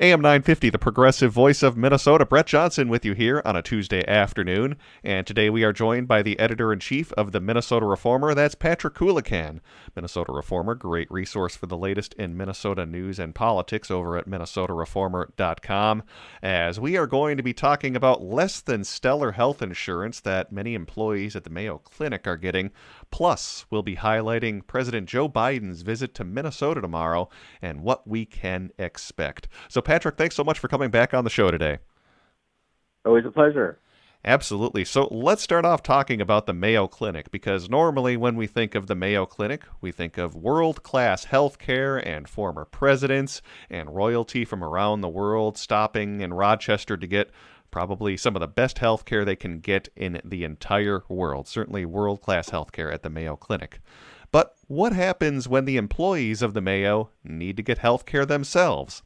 AM 950, the progressive voice of Minnesota. Brett Johnson with you here on a Tuesday afternoon. And today we are joined by the editor in chief of the Minnesota Reformer. That's Patrick Coolican. Minnesota Reformer, great resource for the latest in Minnesota news and politics over at MinnesotaReformer.com. As we are going to be talking about less than stellar health insurance that many employees at the Mayo Clinic are getting. Plus, we'll be highlighting President Joe Biden's visit to Minnesota tomorrow and what we can expect. So, Patrick, thanks so much for coming back on the show today. Always a pleasure. Absolutely. So let's start off talking about the Mayo Clinic because normally when we think of the Mayo Clinic, we think of world class healthcare and former presidents and royalty from around the world stopping in Rochester to get probably some of the best health care they can get in the entire world. Certainly world class health care at the Mayo Clinic. But what happens when the employees of the Mayo need to get health care themselves?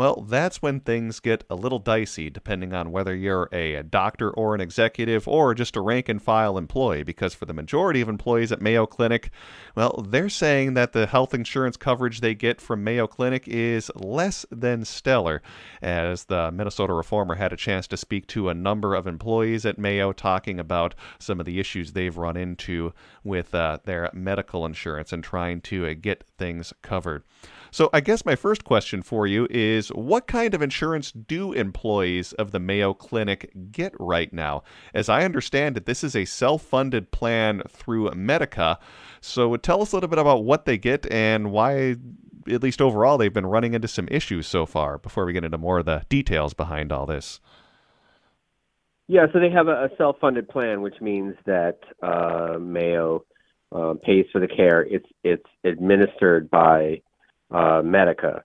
Well, that's when things get a little dicey, depending on whether you're a doctor or an executive or just a rank and file employee. Because for the majority of employees at Mayo Clinic, well, they're saying that the health insurance coverage they get from Mayo Clinic is less than stellar. As the Minnesota Reformer had a chance to speak to a number of employees at Mayo talking about some of the issues they've run into with uh, their medical insurance and trying to uh, get things covered. So, I guess my first question for you is what kind of insurance do employees of the Mayo Clinic get right now? As I understand it, this is a self funded plan through Medica. So, tell us a little bit about what they get and why, at least overall, they've been running into some issues so far before we get into more of the details behind all this. Yeah, so they have a, self-funded plan, which means that uh, Mayo uh, pays for the care. It's it's administered by uh, Medica.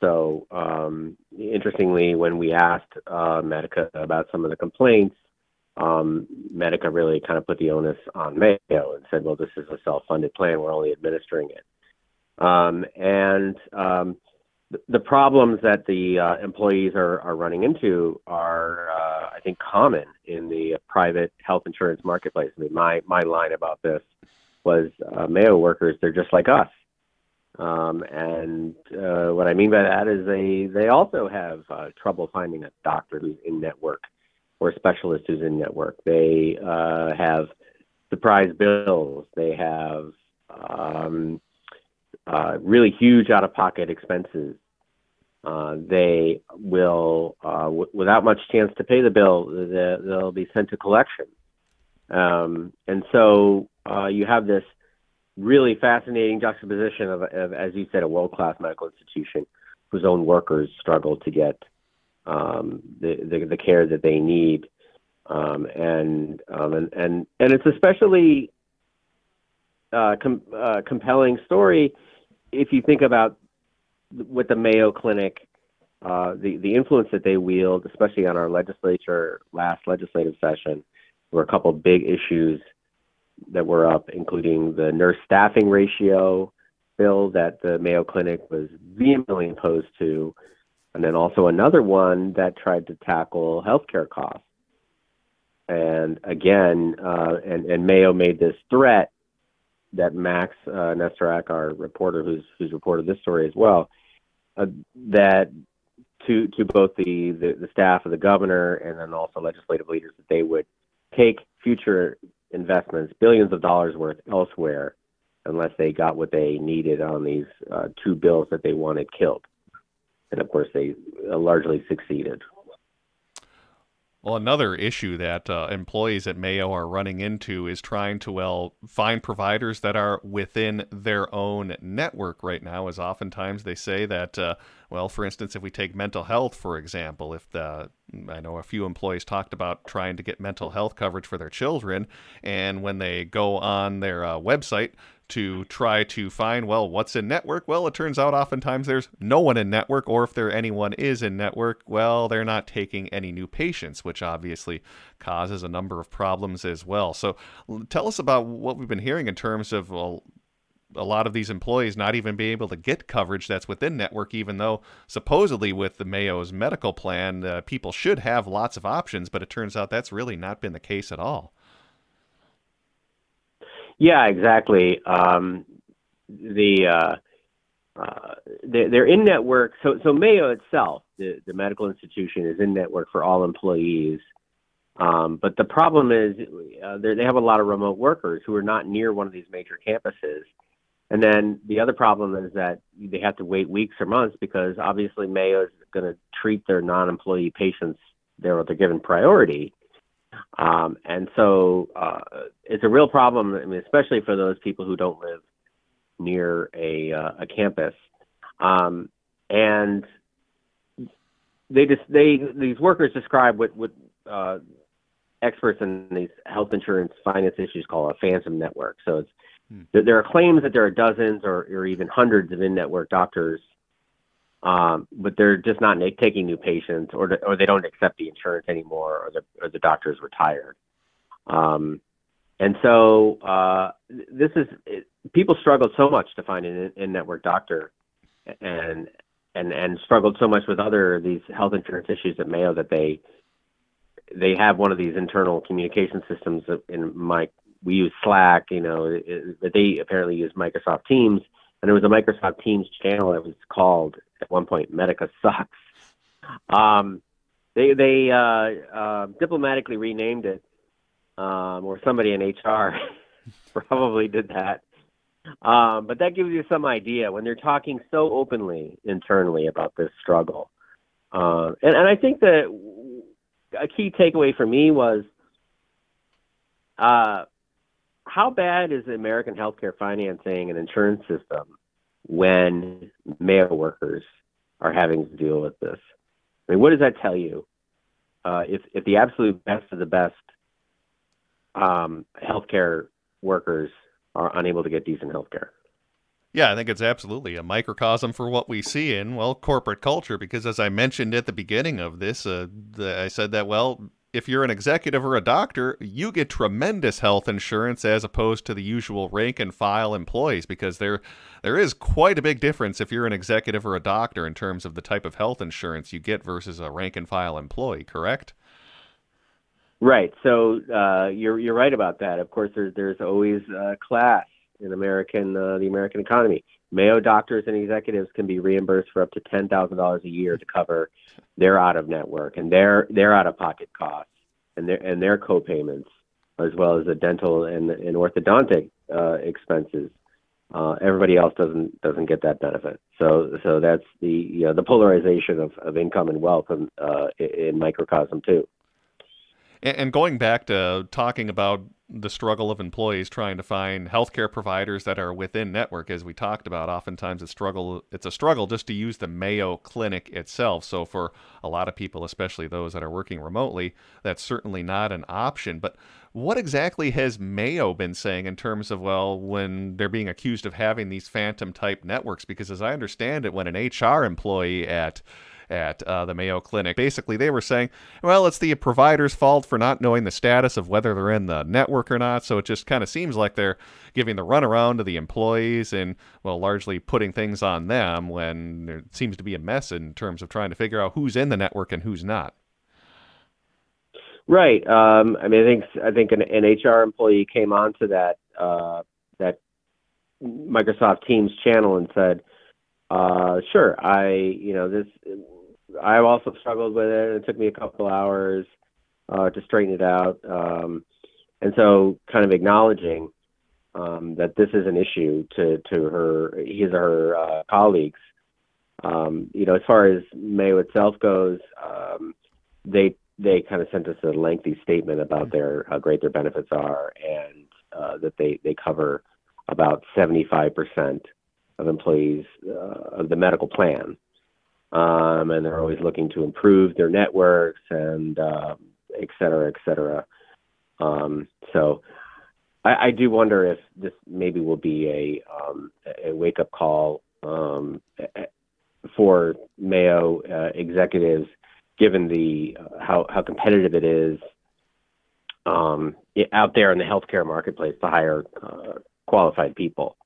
So, um, interestingly, when we asked uh, Medica about some of the complaints, um, Medica really kind of put the onus on Mayo and said, "Well, this is a self-funded plan. We're only administering it." Um, and um, th- the problems that the uh, employees are, are running into are, uh, I think, common in the private health insurance marketplace. I mean, my my line about this was uh, Mayo workers; they're just like us. Um, and uh, what I mean by that is they they also have uh, trouble finding a doctor who's in network or a specialist who's in network. They uh, have surprise bills. They have um, uh, really huge out of pocket expenses. Uh, they will, uh, w- without much chance to pay the bill, they'll be sent to collection. Um, and so you have this really fascinating juxtaposition of, of as you said, a world class medical institution whose own workers struggle to get um, the, the, the care that they need, um, and, um, and and and it's especially uh, com- uh, compelling story if you think about what the Mayo Clinic, uh, the the influence that they wield, especially on our legislature last legislative session, were a couple big issues that were up, including the nurse staffing ratio bill that the Mayo Clinic was vehemently opposed to, and then also another one that tried to tackle healthcare costs. And again, uh, and, and Mayo made this threat that Max uh, Nesterak, our reporter, who's who's reported this story as well, uh, that to to both the, the the staff of the governor and then also legislative leaders that they would take future investments, billions of dollars worth elsewhere, unless they got what they needed on these uh, two bills that they wanted killed. And of course, they uh, largely succeeded. Well, another issue that uh, employees at Mayo are running into is trying to well find providers that are within their own network right now. As oftentimes they say that, uh, well, for instance, if we take mental health for example, if the I know a few employees talked about trying to get mental health coverage for their children, and when they go on their uh, website to try to find, well, what's in network? Well, it turns out oftentimes there's no one in network, or if there anyone is in network, well, they're not taking any new patients, which obviously causes a number of problems as well. So tell us about what we've been hearing in terms of well, a lot of these employees not even be able to get coverage that's within network, even though supposedly with the Mayo's medical plan, uh, people should have lots of options, but it turns out that's really not been the case at all. Yeah, exactly. Um, the uh, uh, they're, in network. So so Mayo itself, the, the medical institution is in network for all employees. Um, but the problem is uh, they have a lot of remote workers who are not near one of these major campuses. And then the other problem is that they have to wait weeks or months because obviously Mayo is going to treat their non-employee patients they're they're given priority. Um, and so uh, it's a real problem, I mean, especially for those people who don't live near a, uh, a campus. Um, and they just they these workers describe what what uh, experts in these health insurance finance issues call a phantom network. So it's hmm. there are claims that there are dozens or, or even hundreds of in-network doctors, um, but they're just not taking new patients, or or they don't accept the insurance anymore, or the or the doctor's retired. Um, and so uh, this is it, people struggled so much to find an in-network doctor, and and and struggled so much with other these health insurance issues at Mayo that they they have one of these internal communication systems in my we use Slack, you know, but they apparently use Microsoft Teams, and there was a Microsoft Teams channel that was called at one point Medica sucks. Um, they they uh, uh, diplomatically renamed it, um, or somebody in HR probably did that. Um, but that gives you some idea when they're talking so openly internally about this struggle. Uh, and, and I think that a key takeaway for me was uh, how bad is the American healthcare financing and insurance system when Mayo workers are having to deal with this? I mean, what does that tell you? Uh, if if the absolute best of the best um, healthcare workers are unable to get decent healthcare. Yeah, I think it's absolutely a microcosm for what we see in well corporate culture. Because as I mentioned at the beginning of this, uh, the, I said that well, if you're an executive or a doctor, you get tremendous health insurance as opposed to the usual rank and file employees. Because there there is quite a big difference if you're an executive or a doctor in terms of the type of health insurance you get versus a rank and file employee. Correct? Right. So uh, you're you're right about that. Of course, there's there's always uh, class in American uh, the American economy. Mayo doctors and executives can be reimbursed for up to ten thousand dollars a year to cover their out of network and their their out of pocket costs and their and their co-payments, as well as the dental and, and orthodontic uh, expenses. Uh, everybody else doesn't doesn't get that benefit. So so that's the you know, the polarization of, of income and wealth in, uh, in microcosm too. And going back to talking about the struggle of employees trying to find healthcare providers that are within network, as we talked about, oftentimes it's struggle. It's a struggle just to use the Mayo Clinic itself. So for a lot of people, especially those that are working remotely, that's certainly not an option. But what exactly has Mayo been saying in terms of well, when they're being accused of having these phantom type networks? Because as I understand it, when an HR employee at at uh, the Mayo Clinic. Basically, they were saying, well, it's the provider's fault for not knowing the status of whether they're in the network or not. So it just kind of seems like they're giving the runaround to the employees and, well, largely putting things on them when there seems to be a mess in terms of trying to figure out who's in the network and who's not. Right. Um, I mean, I think I think an, an HR employee came onto that uh, that Microsoft Teams channel and said, uh, "Sure, I you know this I've also struggled with it. It took me a couple hours uh, to straighten it out. Um, and so, kind of acknowledging um, that this is an issue to to her his or her uh, colleagues. Um, you know, as far as Mayo itself goes, um, they they kind of sent us a lengthy statement about their how great their benefits are and uh, that they they cover about 75 percent of employees uh, of the medical plan um, and they're always looking to improve their networks and uh, et cetera, et cetera. Um, so I, I, do wonder if this maybe will be a, um, a wake up call um, for Mayo uh, executives, given the uh, how how competitive it is um, out there in the healthcare marketplace to hire uh, qualified people.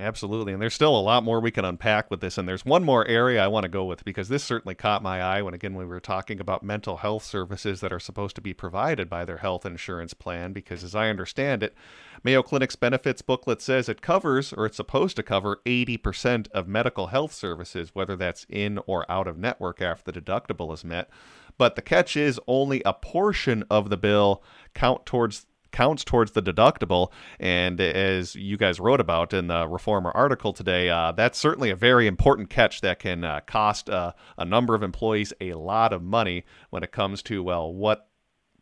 Absolutely. And there's still a lot more we can unpack with this. And there's one more area I want to go with because this certainly caught my eye when, again, we were talking about mental health services that are supposed to be provided by their health insurance plan. Because as I understand it, Mayo Clinic's benefits booklet says it covers, or it's supposed to cover, 80% of medical health services, whether that's in or out of network after the deductible is met. But the catch is only a portion of the bill count towards counts towards the deductible. And as you guys wrote about in the Reformer article today, uh, that's certainly a very important catch that can uh, cost uh, a number of employees a lot of money when it comes to well, what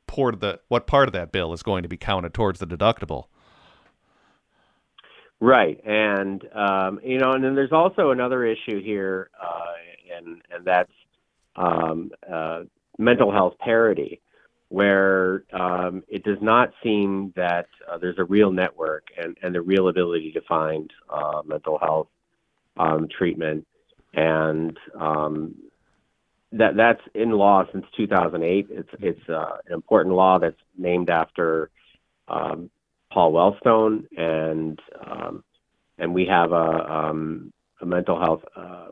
part of the what part of that bill is going to be counted towards the deductible. Right, and um, you know, and then there's also another issue here, uh, and and that's um, uh, mental health parity where um, it does not seem that uh, there's a real network and, and the real ability to find uh, mental health um, treatment. And um, that that's in law since 2008. It's it's uh, an important law that's named after um, Paul Wellstone, and um, and we have a, um, a mental health uh,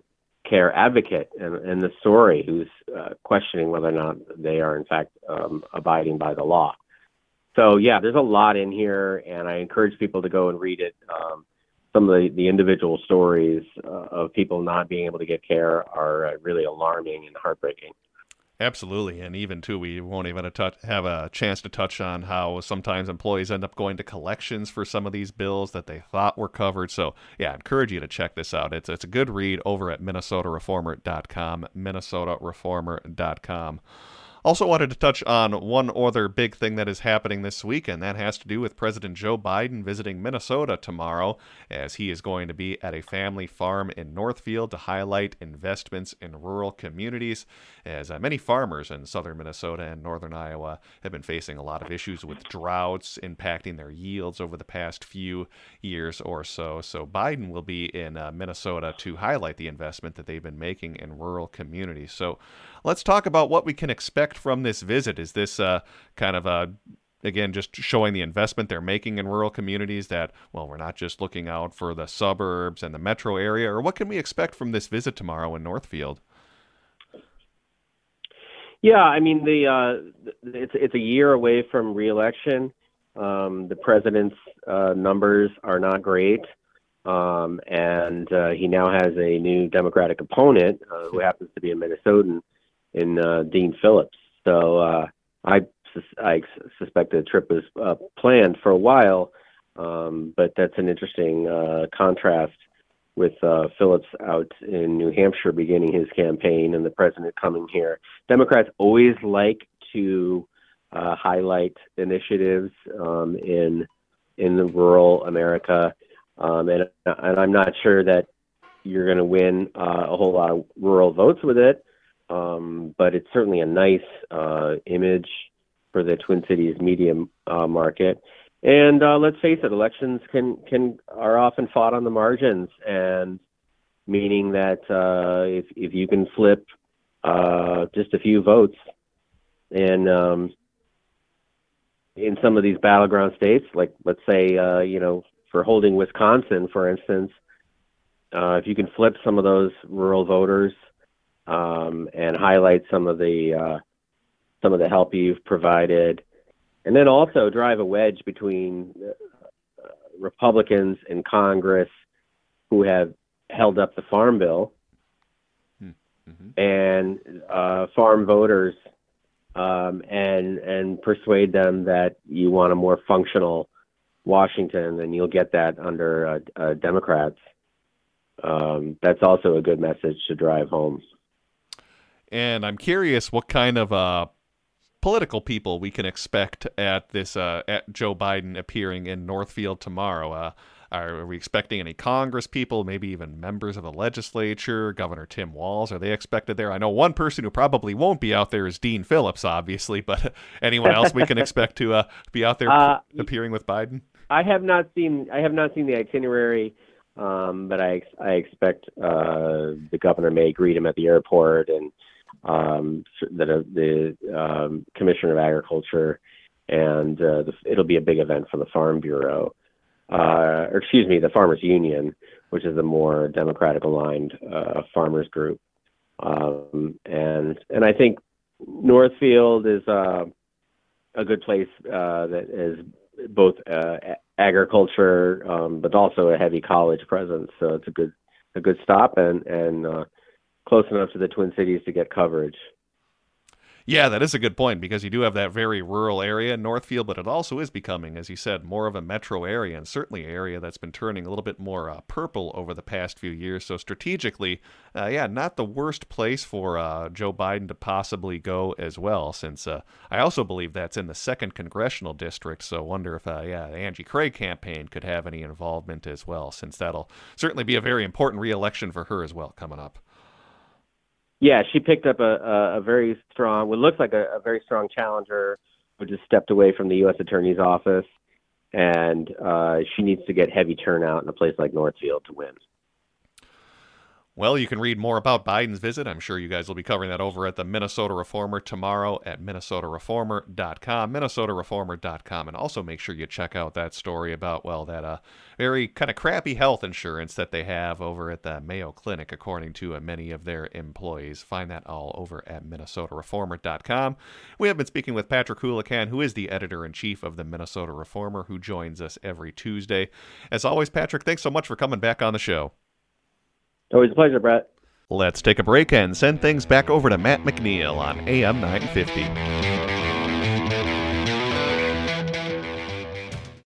care advocate and, in the story who's uh, questioning whether or not they are in fact um, abiding by the law. So yeah, there's a lot in here, and I encourage people to go and read it. Um, some of the, the individual stories uh, of people not being able to get care are uh, really alarming and heartbreaking. Absolutely, and even too, we won't even have a chance to touch on how sometimes employees end up going to collections for some of these bills that they thought were covered. So, yeah, I encourage you to check this out. It's it's a good read over at minnesotareformer.com, minnesotareformer.com. Also, wanted to touch on one other big thing that is happening this week, and that has to do with President Joe Biden visiting Minnesota tomorrow, as he is going to be at a family farm in Northfield to highlight investments in rural communities. As uh, many farmers in southern Minnesota and northern Iowa have been facing a lot of issues with droughts impacting their yields over the past few years or so. So, Biden will be in uh, Minnesota to highlight the investment that they've been making in rural communities. So, let's talk about what we can expect from this visit. Is this uh, kind of a again just showing the investment they're making in rural communities that well we're not just looking out for the suburbs and the metro area or what can we expect from this visit tomorrow in northfield? Yeah i mean the uh, it's it's a year away from reelection. Um, the president's uh, numbers are not great. Um, and uh, he now has a new democratic opponent uh, who happens to be a minnesotan in uh, Dean Phillips. So uh, I I suspect the trip was uh, planned for a while, um, but that's an interesting uh, contrast with uh, Phillips out in New Hampshire beginning his campaign and the president coming here. Democrats always like to uh, highlight initiatives um, in in the rural America, um, and and I'm not sure that you're going to win uh, a whole lot of rural votes with it um, but it's certainly a nice uh, image for the Twin Cities media uh, market. And uh, let's face it, elections can can are often fought on the margins, and meaning that uh, if if you can flip uh, just a few votes in um, in some of these battleground states, like let's say uh, you know for holding Wisconsin, for instance, uh, if you can flip some of those rural voters um, and highlight some of the uh, some of the help you've provided, and then also drive a wedge between uh, Republicans in Congress who have held up the Farm Bill hmm. mm-hmm. and uh, farm voters, um, and and persuade them that you want a more functional Washington, and you'll get that under uh, uh, Democrats. Um, that's also a good message to drive home and I'm curious what kind of uh, political people we can expect at this uh, at Joe Biden appearing in Northfield tomorrow. Uh, are we expecting any Congress people, maybe even members of the legislature? Governor Tim Walz, are they expected there? I know one person who probably won't be out there is Dean Phillips, obviously, but anyone else we can expect to uh, be out there uh, appearing with Biden? I have not seen I have not seen the itinerary, um, but I I expect uh, the governor may greet him at the airport and um, that uh, the um, Commissioner of Agriculture, and uh, the, it'll be a big event for the Farm Bureau. uh, or excuse me, the Farmers Union, which is a more democratic aligned uh, farmers group. Um, and and I think Northfield is uh, a good place uh, that is both agriculture, um, but also a heavy college presence. So it's a good a good stop and and uh, close enough to the Twin Cities to get coverage. Yeah, that is a good point because you do have that very rural area in Northfield, but it also is becoming, as you said, more of a metro area and certainly an area that's been turning a little bit more uh, purple over the past few years. So strategically, uh, yeah, not the worst place for uh, Joe Biden to possibly go as well, since uh, I also believe that's in the second congressional district. So wonder if, uh, yeah, the Angie Craig campaign could have any involvement as well, since that'll certainly be a very important reelection for her as well coming up. Yeah, she picked up a, a, a very strong, what looks like a, a very strong challenger who just stepped away from the U.S. Attorney's office, and uh, she needs to get heavy turnout in a place like Northfield to win. Well, you can read more about Biden's visit. I'm sure you guys will be covering that over at the Minnesota Reformer tomorrow at minnesotareformer.com, minnesotareformer.com, and also make sure you check out that story about well that uh, very kind of crappy health insurance that they have over at the Mayo Clinic, according to uh, many of their employees. Find that all over at minnesotareformer.com. We have been speaking with Patrick Coolican, who is the editor in chief of the Minnesota Reformer, who joins us every Tuesday. As always, Patrick, thanks so much for coming back on the show. Always a pleasure, Brett. Let's take a break and send things back over to Matt McNeil on AM 950.